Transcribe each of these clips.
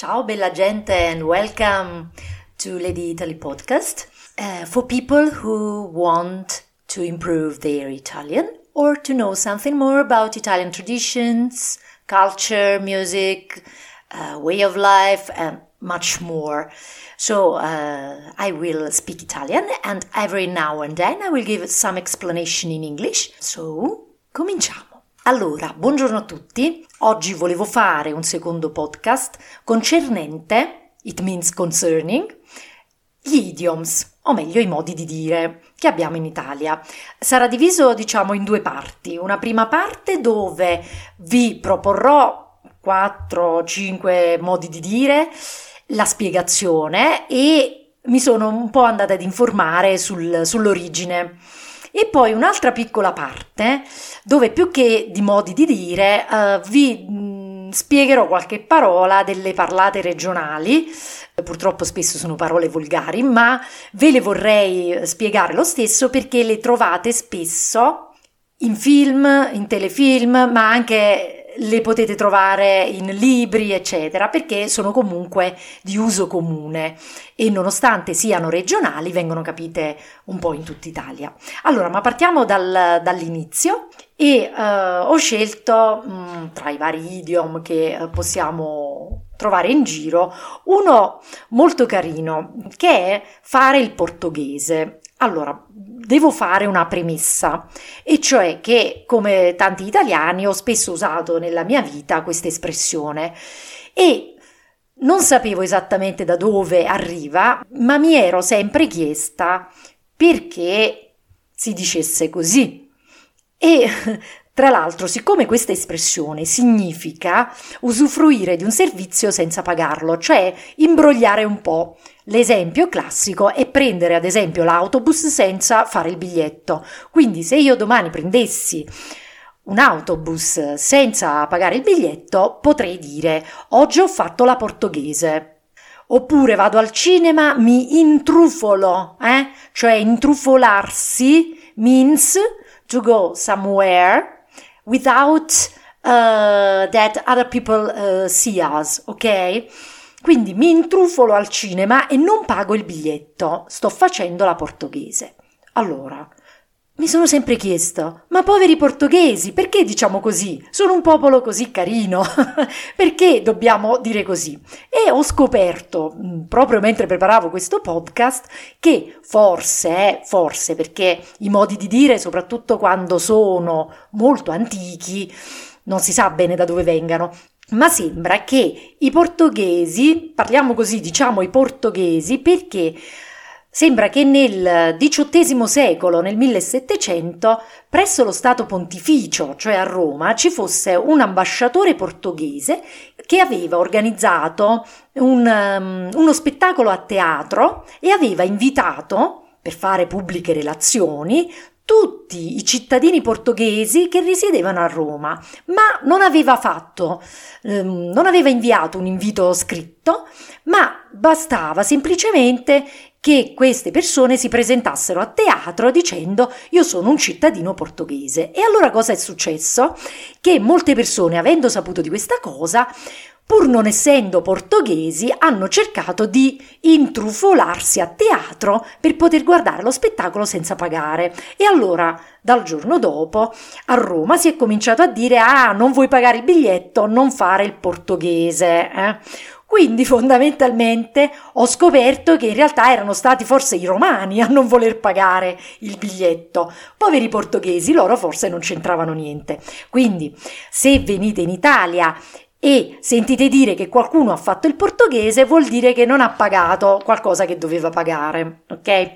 Ciao bella gente and welcome to Lady Italy podcast uh, for people who want to improve their Italian or to know something more about Italian traditions, culture, music, uh, way of life and much more. So uh, I will speak Italian and every now and then I will give some explanation in English. So cominciamo. Allora, buongiorno a tutti. Oggi volevo fare un secondo podcast concernente, it means concerning, gli idioms, o meglio i modi di dire che abbiamo in Italia. Sarà diviso, diciamo, in due parti. Una prima parte dove vi proporrò 4-5 modi di dire, la spiegazione e mi sono un po' andata ad informare sul, sull'origine e poi un'altra piccola parte dove più che di modi di dire uh, vi mm, spiegherò qualche parola delle parlate regionali, purtroppo spesso sono parole volgari, ma ve le vorrei spiegare lo stesso perché le trovate spesso in film, in telefilm, ma anche le potete trovare in libri, eccetera, perché sono comunque di uso comune e nonostante siano regionali vengono capite un po' in tutta Italia. Allora, ma partiamo dal, dall'inizio e uh, ho scelto mh, mm, tra i vari idiom che uh, possiamo trovare in giro uno molto carino che è fare il portoghese. Allora, devo fare una premessa, e cioè che, come tanti italiani, ho spesso usato nella mia vita questa espressione e non sapevo esattamente da dove arriva, ma mi ero sempre chiesta perché si dicesse così. E tra l'altro, siccome questa espressione significa usufruire di un servizio senza pagarlo, cioè imbrogliare un po', l'esempio classico è prendere ad esempio l'autobus senza fare il biglietto. Quindi se io domani prendessi un autobus senza pagare il biglietto, potrei dire oggi ho fatto la portoghese. Oppure vado al cinema, mi intrufolo, eh? cioè intrufolarsi means to go somewhere without uh, that other people uh, see us, ok? Quindi mi intrufolo al cinema e non pago il biglietto, sto facendo la portoghese. Allora, mi sono sempre chiesto, ma poveri portoghesi, perché diciamo così? Sono un popolo così carino, perché dobbiamo dire così? E ho scoperto, mm, proprio mentre preparavo questo podcast, che forse, forse perché i modi di dire, soprattutto quando sono molto antichi, non si sa bene da dove vengano, ma sembra che i portoghesi, parliamo così, diciamo i portoghesi, perché Sembra che nel XVIII secolo, nel 1700, presso lo Stato Pontificio, cioè a Roma, ci fosse un ambasciatore portoghese che aveva organizzato un, um, uno spettacolo a teatro e aveva invitato, per fare pubbliche relazioni, tutti i cittadini portoghesi che risiedevano a Roma, ma non aveva fatto, ehm, non aveva inviato un invito scritto, ma bastava semplicemente che queste persone si presentassero a teatro dicendo io sono un cittadino portoghese. E allora cosa è successo? Che molte persone, avendo saputo di questa cosa, pur non essendo portoghesi, hanno cercato di intrufolarsi a teatro per poter guardare lo spettacolo senza pagare. E allora, dal giorno dopo, a Roma si è cominciato a dire: Ah, non vuoi pagare il biglietto, non fare il portoghese. Eh? Quindi fondamentalmente ho scoperto che in realtà erano stati forse i romani a non voler pagare il biglietto. Poveri portoghesi, loro forse non c'entravano niente. Quindi se venite in Italia e sentite dire che qualcuno ha fatto il portoghese, vuol dire che non ha pagato qualcosa che doveva pagare, ok?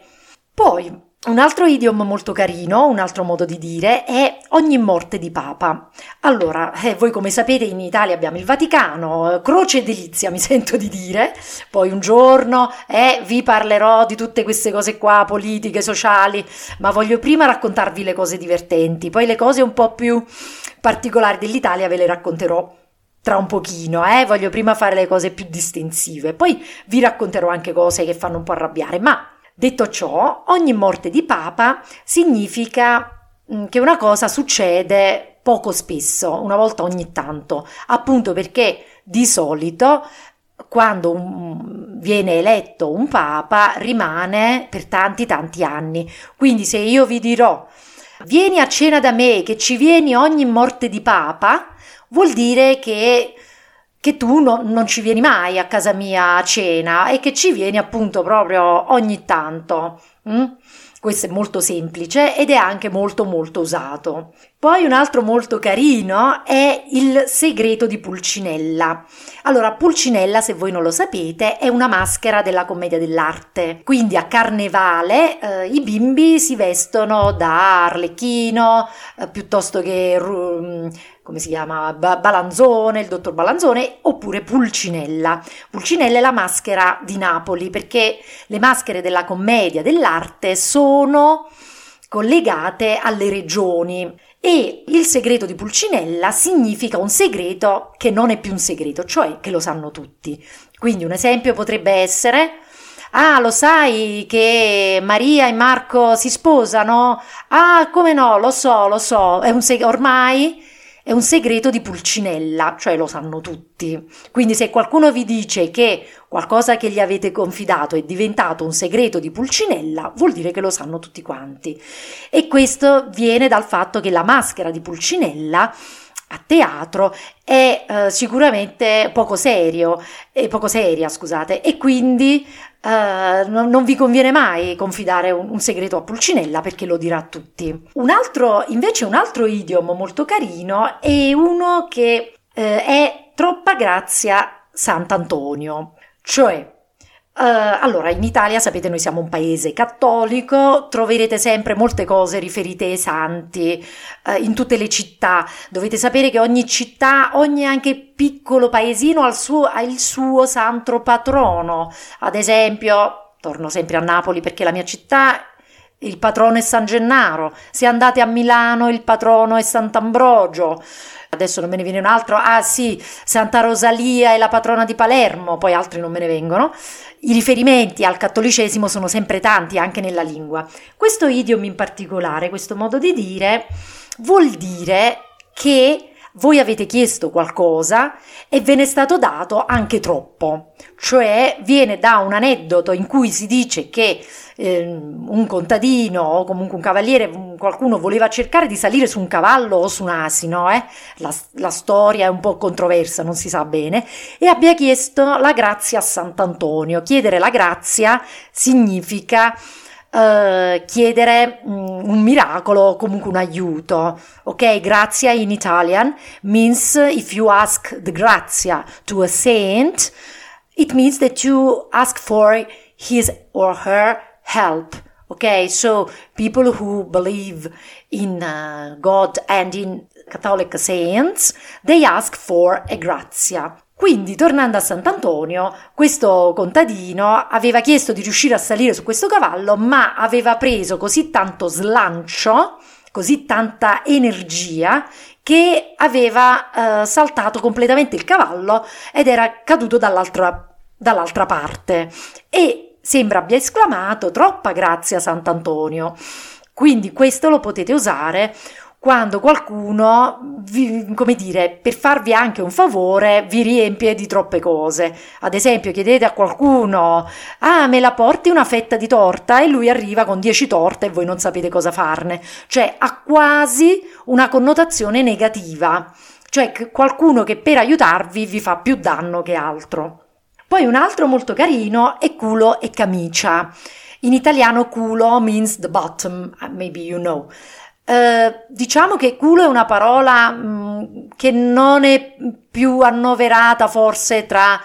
Poi un altro idiom molto carino, un altro modo di dire, è ogni morte di papa. Allora, eh, voi come sapete in Italia abbiamo il Vaticano, croce e delizia mi sento di dire, poi un giorno eh, vi parlerò di tutte queste cose qua, politiche, sociali, ma voglio prima raccontarvi le cose divertenti, poi le cose un po' più particolari dell'Italia ve le racconterò tra un pochino, eh? voglio prima fare le cose più distensive, poi vi racconterò anche cose che fanno un po' arrabbiare, ma Detto ciò, ogni morte di papa significa mm, che una cosa succede poco spesso, una volta ogni tanto, appunto perché di solito quando un, viene eletto un papa rimane per tanti tanti anni. Quindi se io vi dirò vieni a cena da me che ci vieni ogni morte di papa, vuol dire che che tu no, non ci vieni mai a casa mia a cena e che ci vieni appunto proprio ogni tanto. Mm? Questo è molto semplice ed è anche molto molto usato. Poi un altro molto carino è il segreto di Pulcinella. Allora, Pulcinella, se voi non lo sapete, è una maschera della commedia dell'arte. Quindi a carnevale eh, i bimbi si vestono da arlecchino eh, piuttosto che mm, come si chiama, Balanzone, il dottor Balanzone, oppure Pulcinella. Pulcinella è la maschera di Napoli perché le maschere della commedia dell'arte sono collegate alle regioni e il segreto di Pulcinella significa un segreto che non è più un segreto, cioè che lo sanno tutti. Quindi un esempio potrebbe essere Ah, lo sai che Maria e Marco si sposano? Ah, come no, lo so, lo so, è un seg- ormai è un segreto di Pulcinella, cioè lo sanno tutti. Quindi se qualcuno vi dice che qualcosa che gli avete confidato è diventato un segreto di Pulcinella, vuol dire che lo sanno tutti quanti. E questo viene dal fatto che la maschera di Pulcinella a teatro è eh, sicuramente poco serio, eh, poco seria, scusate, e quindi eh, non, non, vi conviene mai confidare un, un, segreto a Pulcinella perché lo dirà a tutti. Un altro, invece, un altro idiom molto carino è uno che eh, è troppa grazia Sant'Antonio, cioè Uh, allora, in Italia sapete noi siamo un paese cattolico, troverete sempre molte cose riferite ai santi uh, in tutte le città. Dovete sapere che ogni città, ogni anche piccolo paesino ha il suo, ha il suo santo patrono. Ad esempio, torno sempre a Napoli perché la mia città il patrono è San Gennaro, se andate a Milano il patrono è Sant'Ambrogio, adesso non me ne viene un altro, ah sì, Santa Rosalia è la patrona di Palermo, poi altri non me ne vengono. I riferimenti al cattolicesimo sono sempre tanti anche nella lingua. Questo idiom in particolare, questo modo di dire, vuol dire che voi avete chiesto qualcosa e ve ne è stato dato anche troppo, cioè viene da un aneddoto in cui si dice che eh, un contadino o comunque un cavaliere, qualcuno voleva cercare di salire su un cavallo o su un asino, eh? la, la storia è un po' controversa, non si sa bene, e abbia chiesto la grazia a Sant'Antonio. Chiedere la grazia significa Uh, chiedere um, un miracolo o comunque un aiuto. Ok, grazia in Italian means if you ask the grazia to a saint, it means that you ask for his or her help. Okay, so people who believe in uh, God and in Catholic saints, they ask for a grazia. Quindi, tornando a Sant'Antonio, questo contadino aveva chiesto di riuscire a salire su questo cavallo, ma aveva preso così tanto slancio, così tanta energia, che aveva eh, saltato completamente il cavallo ed era caduto dall'altra, dall'altra parte. E sembra abbia esclamato troppa grazia Sant'Antonio. Quindi questo lo potete usare quando qualcuno, vi, come dire, per farvi anche un favore, vi riempie di troppe cose. Ad esempio, chiedete a qualcuno, ah, me la porti una fetta di torta? E lui arriva con 10 torte e voi non sapete cosa farne. Cioè, ha quasi una connotazione negativa. Cioè, qualcuno che per aiutarvi vi fa più danno che altro. Poi un altro molto carino è culo e camicia. In italiano culo means the bottom, maybe you know. Eh, diciamo che culo è una parola mh, mm, che non è più annoverata forse tra,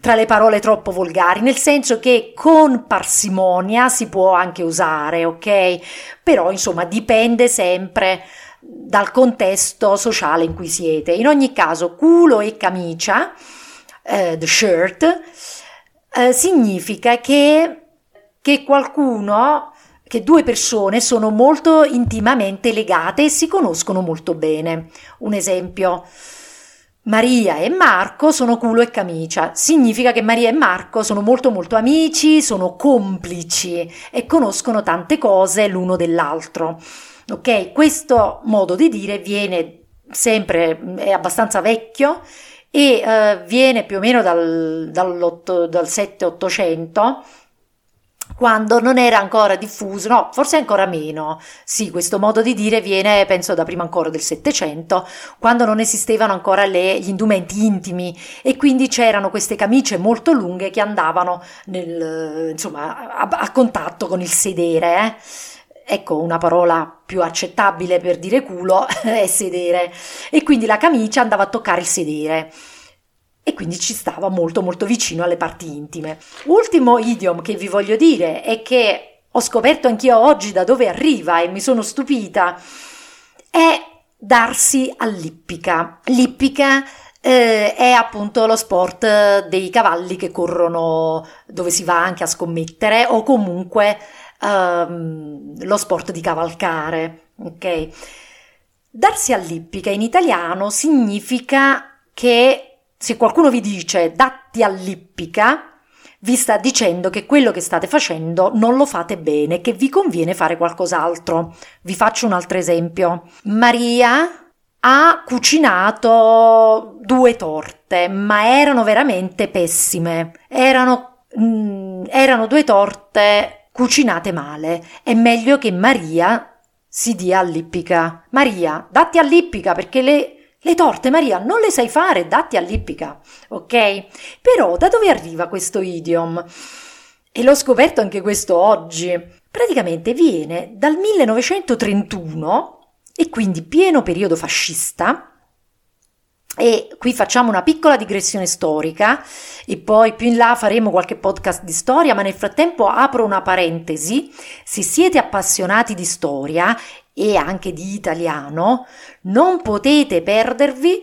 tra le parole troppo volgari, nel senso che con parsimonia si può anche usare, ok? Però insomma dipende sempre dal contesto sociale in cui siete. In ogni caso, culo e camicia, eh, the shirt, eh, significa che, che qualcuno che due persone sono molto intimamente legate e si conoscono molto bene. Un esempio. Maria e Marco sono culo e camicia. Significa che Maria e Marco sono molto molto amici, sono complici e conoscono tante cose l'uno dell'altro. Ok, questo modo di dire viene sempre, è abbastanza vecchio e eh, viene più o meno dal, dal 7-800 quando non era ancora diffuso, no, forse ancora meno. Sì, questo modo di dire viene, penso, da prima ancora del Settecento, quando non esistevano ancora le, gli indumenti intimi e quindi c'erano queste camicie molto lunghe che andavano nel, insomma, a, a contatto con il sedere. Eh? Ecco, una parola più accettabile per dire culo è sedere. E quindi la camicia andava a toccare il sedere e quindi ci stava molto molto vicino alle parti intime. Ultimo idiom che vi voglio dire è che ho scoperto anch'io oggi da dove arriva e mi sono stupita è darsi all'ippica. L'ippica eh, è appunto lo sport dei cavalli che corrono dove si va anche a scommettere o comunque ehm, lo sport di cavalcare, ok? Darsi all'ippica in italiano significa che se qualcuno vi dice datti all'ippica, vi sta dicendo che quello che state facendo non lo fate bene, che vi conviene fare qualcos'altro. Vi faccio un altro esempio. Maria ha cucinato due torte, ma erano veramente pessime. Erano, mm, erano due torte cucinate male. È meglio che Maria si dia all'ippica. Maria, datti all'ippica perché le le torte, Maria, non le sai fare, datti all'ippica, ok? Però da dove arriva questo idiom? E l'ho scoperto anche questo oggi. Praticamente viene dal 1931 e quindi pieno periodo fascista. E qui facciamo una piccola digressione storica e poi più in là faremo qualche podcast di storia, ma nel frattempo apro una parentesi. Se siete appassionati di storia e anche di italiano, non potete perdervi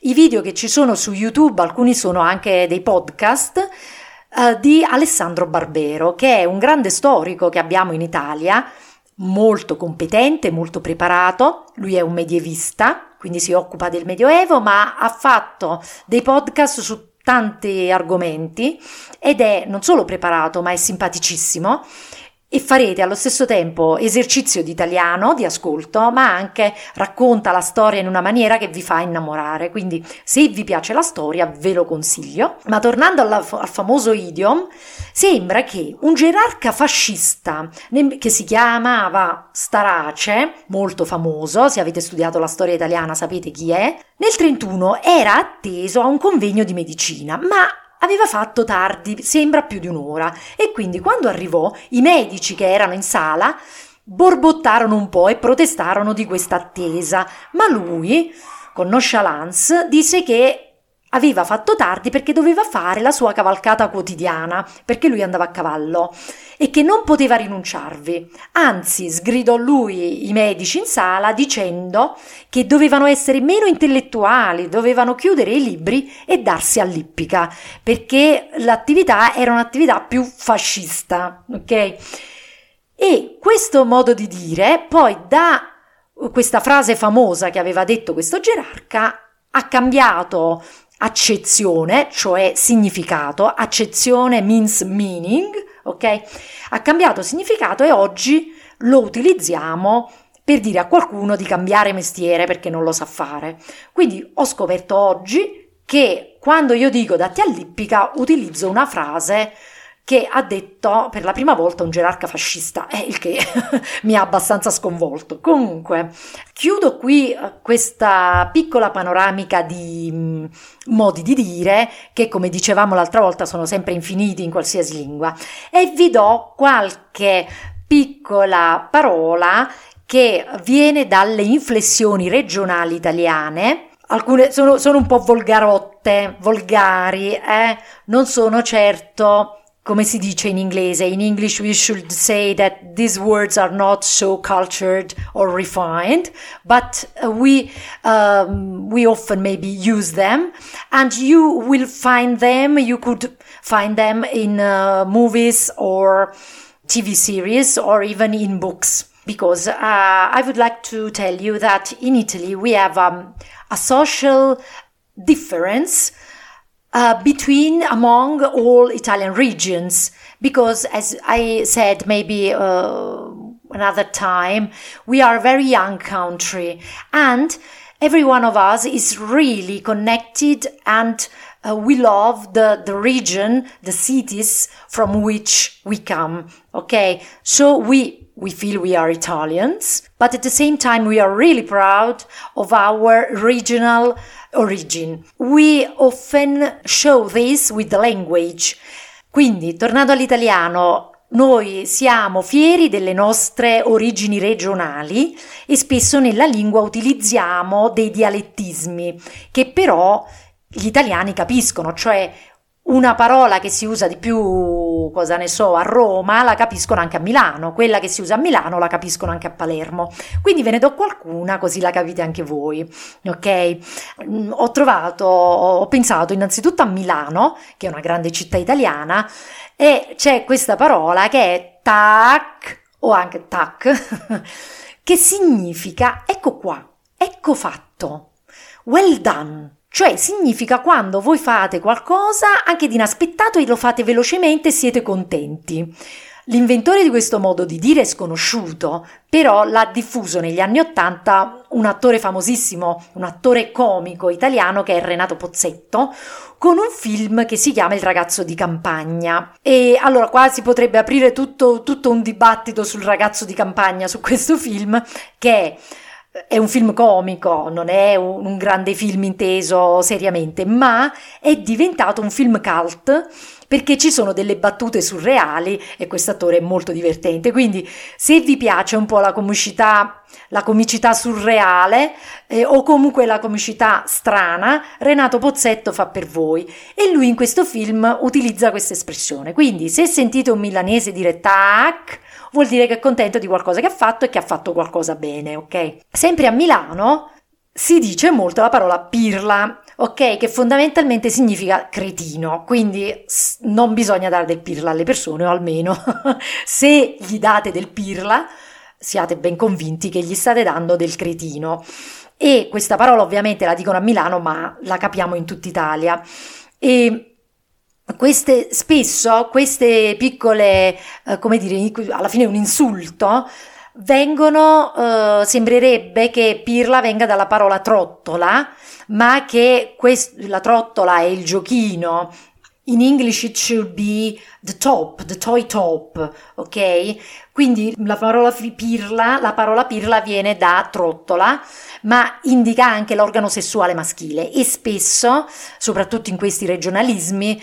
i video che ci sono su YouTube, alcuni sono anche dei podcast, eh, di Alessandro Barbero, che è un grande storico che abbiamo in Italia, molto competente, molto preparato, lui è un medievista, quindi si occupa del Medioevo, ma ha fatto dei podcast su tanti argomenti ed è non solo preparato, ma è simpaticissimo e farete allo stesso tempo esercizio di italiano, di ascolto, ma anche racconta la storia in una maniera che vi fa innamorare. Quindi se vi piace la storia ve lo consiglio. Ma tornando alla, al famoso idiom, sembra che un gerarca fascista che si chiamava Starace, molto famoso, se avete studiato la storia italiana sapete chi è, nel 31 era atteso a un convegno di medicina, ma aveva fatto tardi, sembra più di un'ora, e quindi quando arrivò i medici che erano in sala borbottarono un po' e protestarono di questa attesa, ma lui, con nonchalance, disse che aveva fatto tardi perché doveva fare la sua cavalcata quotidiana, perché lui andava a cavallo e che non poteva rinunciarvi. Anzi, sgridò lui i medici in sala dicendo che dovevano essere meno intellettuali, dovevano chiudere i libri e darsi all'ippica, perché l'attività era un'attività più fascista, ok? E questo modo di dire poi da questa frase famosa che aveva detto questo gerarca ha cambiato accezione, cioè significato, accezione means meaning, ok? Ha cambiato significato e oggi lo utilizziamo per dire a qualcuno di cambiare mestiere perché non lo sa fare. Quindi ho scoperto oggi che quando io dico datti all'ippica utilizzo una frase che ha detto per la prima volta un gerarca fascista, eh, il che mi ha abbastanza sconvolto. Comunque, chiudo qui eh, questa piccola panoramica di mm, modi di dire, che come dicevamo l'altra volta sono sempre infiniti in qualsiasi lingua, e vi do qualche piccola parola che viene dalle inflessioni regionali italiane alcune sono, sono, un po' volgarotte, volgari, eh? non sono certo come si dice in inglese, in English we should say that these words are not so cultured or refined, but we um, we often maybe use them, and you will find them. You could find them in uh, movies or TV series or even in books. Because uh, I would like to tell you that in Italy we have um, a social difference uh, between among all Italian regions because as I said maybe uh, another time we are a very young country and every one of us is really connected and uh, we love the, the region, the cities from which we come. Okay. So we, we feel we are Italians, but at the same time, we are really proud of our regional origin. We often show this with the language. Quindi, tornando all'italiano, noi siamo fieri delle nostre origini regionali e spesso nella lingua utilizziamo dei dialettismi che però gli italiani capiscono, cioè una parola che si usa di più, cosa ne so, a Roma, la capiscono anche a Milano, quella che si usa a Milano la capiscono anche a Palermo. Quindi ve ne do qualcuna così la capite anche voi, ok? Mm, ho trovato, ho pensato innanzitutto a Milano, che è una grande città italiana, e c'è questa parola che è tac o anche tac, che significa ecco qua, ecco fatto, well done. Cioè significa quando voi fate qualcosa anche di inaspettato e lo fate velocemente e siete contenti. L'inventore di questo modo di dire è sconosciuto, però l'ha diffuso negli anni Ottanta un attore famosissimo, un attore comico italiano che è Renato Pozzetto, con un film che si chiama Il ragazzo di campagna. E allora qua si potrebbe aprire tutto, tutto un dibattito sul ragazzo di campagna, su questo film, che è è un film comico, non è un, un, grande film inteso seriamente, ma è diventato un film cult perché ci sono delle battute surreali e questo attore è molto divertente. Quindi, se vi piace un po' la comicità, la comicità surreale eh, o comunque la comicità strana, Renato Pozzetto fa per voi e lui in questo film utilizza questa espressione. Quindi, se sentite un milanese dire tac, vuol dire che è contento di qualcosa che ha fatto e che ha fatto qualcosa bene, ok? Sempre a Milano si dice molto la parola pirla, ok? Che fondamentalmente significa cretino, quindi non bisogna dare del pirla alle persone, o almeno se gli date del pirla, siate ben convinti che gli state dando del cretino. E questa parola ovviamente la dicono a Milano, ma la capiamo in tutta Italia. E queste, spesso queste piccole, eh, come dire, alla fine un insulto, vengono, eh, sembrerebbe che pirla venga dalla parola trottola, ma che quest- la trottola è il giochino. In English it should be the top, the toy top, ok? Quindi la parola pirla, la parola pirla viene da trottola, ma indica anche l'organo sessuale maschile e spesso, soprattutto in questi regionalismi,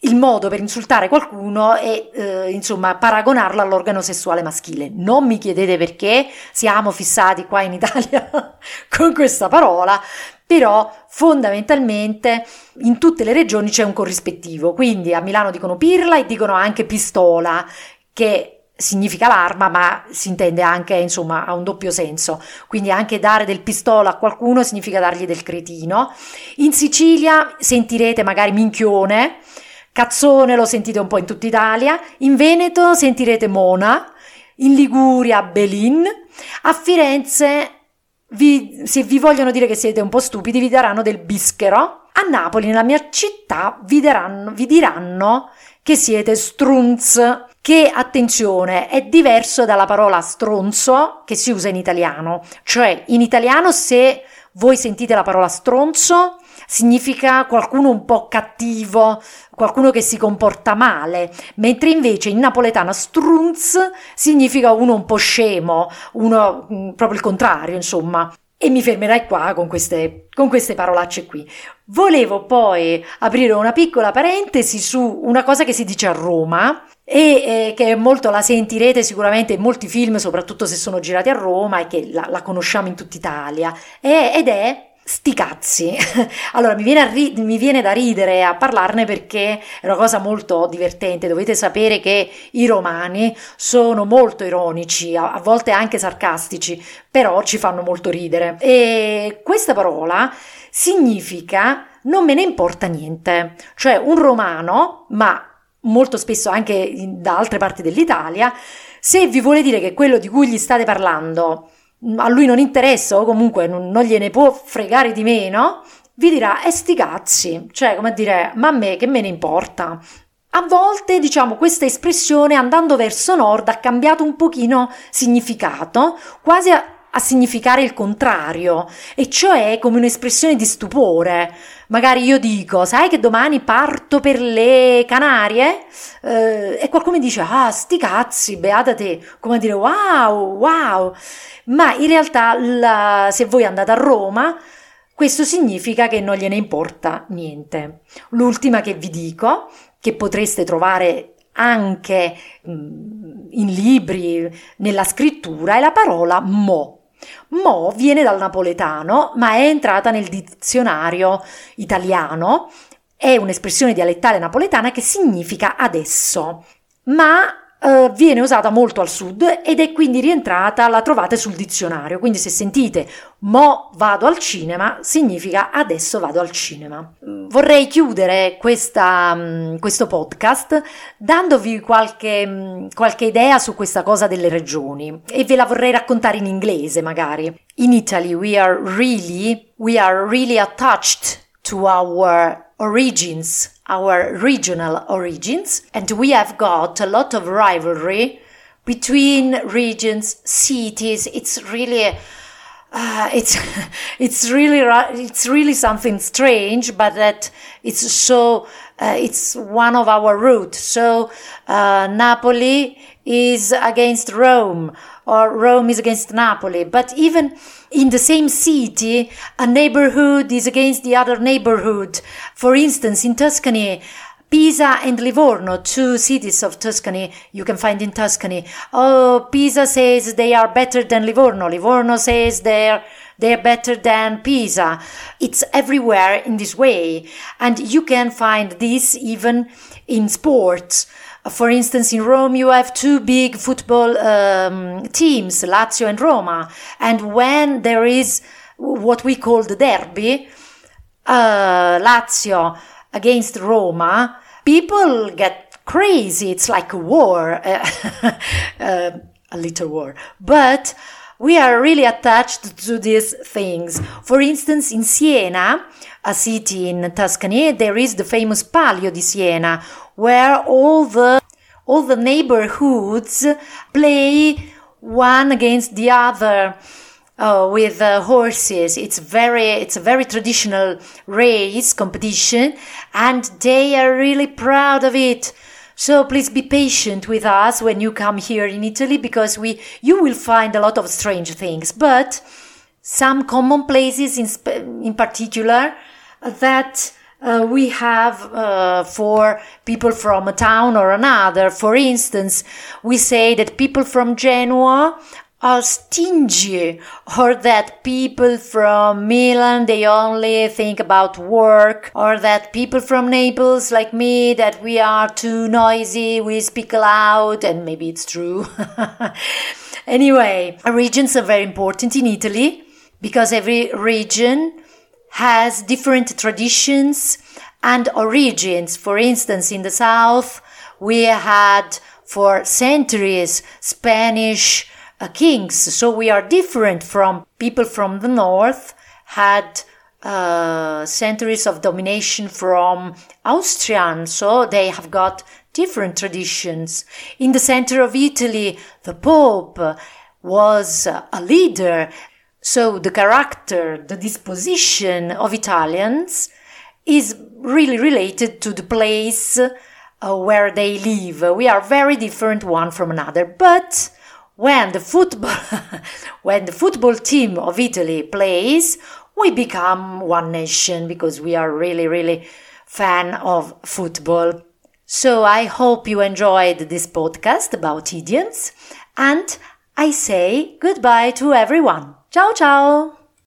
il modo per insultare qualcuno è eh, insomma paragonarlo all'organo sessuale maschile. Non mi chiedete perché siamo fissati qua in Italia con questa parola, però fondamentalmente in tutte le regioni c'è un corrispettivo. Quindi a Milano dicono pirla e dicono anche pistola, che significa l'arma, ma si intende anche, insomma, ha un doppio senso. Quindi anche dare del pistolo a qualcuno significa dargli del cretino. In Sicilia sentirete magari minchione, Cazzone lo sentite un po' in tutta Italia, in Veneto sentirete Mona, in Liguria Belin, a Firenze vi, se vi vogliono dire che siete un po' stupidi vi daranno del bischero, a Napoli, nella mia città, vi, daranno, vi diranno che siete strunz, che attenzione è diverso dalla parola stronzo che si usa in italiano, cioè in italiano se voi sentite la parola stronzo significa qualcuno un po' cattivo, qualcuno che si comporta male, mentre invece in napoletano strunz significa uno un po' scemo, uno mm, proprio il contrario, insomma. E mi fermerai qua con queste, con queste parolacce qui. Volevo poi aprire una piccola parentesi su una cosa che si dice a Roma e eh, che molto la sentirete sicuramente in molti film, soprattutto se sono girati a Roma e che la, la conosciamo in tutta Italia, e, ed è Sti cazzi. Allora, mi viene, ri- mi viene, da ridere a parlarne perché è una cosa molto divertente. Dovete sapere che i romani sono molto ironici, a, a volte anche sarcastici, però ci fanno molto ridere. E questa parola significa non me ne importa niente. Cioè, un romano, ma molto spesso anche da altre parti dell'Italia, se vi vuole dire che quello di cui gli state parlando a lui non interessa o comunque non, non gliene può fregare di meno, vi dirà e sti cazzi, cioè come dire ma a me che me ne importa. A volte, diciamo, questa espressione andando verso nord ha cambiato un pochino significato, quasi a, a significare il contrario, e cioè come un'espressione di stupore. Magari io dico, sai che domani parto per le Canarie? Eh, e qualcuno mi dice, ah, sti cazzi, beata te, come a dire, wow, wow. Ma in realtà, la, se voi andate a Roma, questo significa che non gliene importa niente. L'ultima che vi dico, che potreste trovare anche mm, in libri, nella scrittura, è la parola mo. Mo viene dal napoletano, ma è entrata nel dizionario italiano. È un'espressione dialettale napoletana che significa adesso. Ma Uh, viene usata molto al sud ed è quindi rientrata, la trovate sul dizionario. Quindi se sentite mo vado al cinema, significa adesso vado al cinema. Vorrei chiudere questa, um, questo podcast dandovi qualche, um, qualche idea su questa cosa delle regioni e ve la vorrei raccontare in inglese magari. In Italy we are really, we are really attached to our origins, our regional origins, and we have got a lot of rivalry between regions, cities. It's really uh, it's it's really it's really something strange, but that it's so uh, it's one of our roots. So uh, Napoli is against Rome, or Rome is against Napoli. But even in the same city, a neighborhood is against the other neighborhood. For instance, in Tuscany, Pisa and Livorno, two cities of Tuscany you can find in Tuscany. Oh, Pisa says they are better than Livorno. Livorno says they're they're better than Pisa. It's everywhere in this way. And you can find this even in sports. For instance, in Rome, you have two big football um, teams, Lazio and Roma. And when there is what we call the derby, uh, Lazio against Roma, people get crazy. It's like a war, uh, a little war. But we are really attached to these things. For instance, in Siena, a city in Tuscany, there is the famous Palio di Siena, where all the all the neighborhoods play one against the other. Uh, with uh, horses. It's very, it's a very traditional race competition and they are really proud of it. So please be patient with us when you come here in Italy because we you will find a lot of strange things, but some common places in in particular that uh, we have uh, for people from a town or another. For instance, we say that people from Genoa are stingy or that people from Milan they only think about work or that people from Naples like me that we are too noisy we speak loud and maybe it's true anyway regions are very important in Italy because every region has different traditions and origins for instance in the south we had for centuries Spanish uh, kings. So we are different from people from the north had uh, centuries of domination from Austrian. So they have got different traditions. In the center of Italy, the Pope was a leader. So the character, the disposition of Italians is really related to the place uh, where they live. We are very different one from another, but when the football when the football team of Italy plays, we become one nation because we are really really fan of football. So I hope you enjoyed this podcast about idioms and I say goodbye to everyone. 招招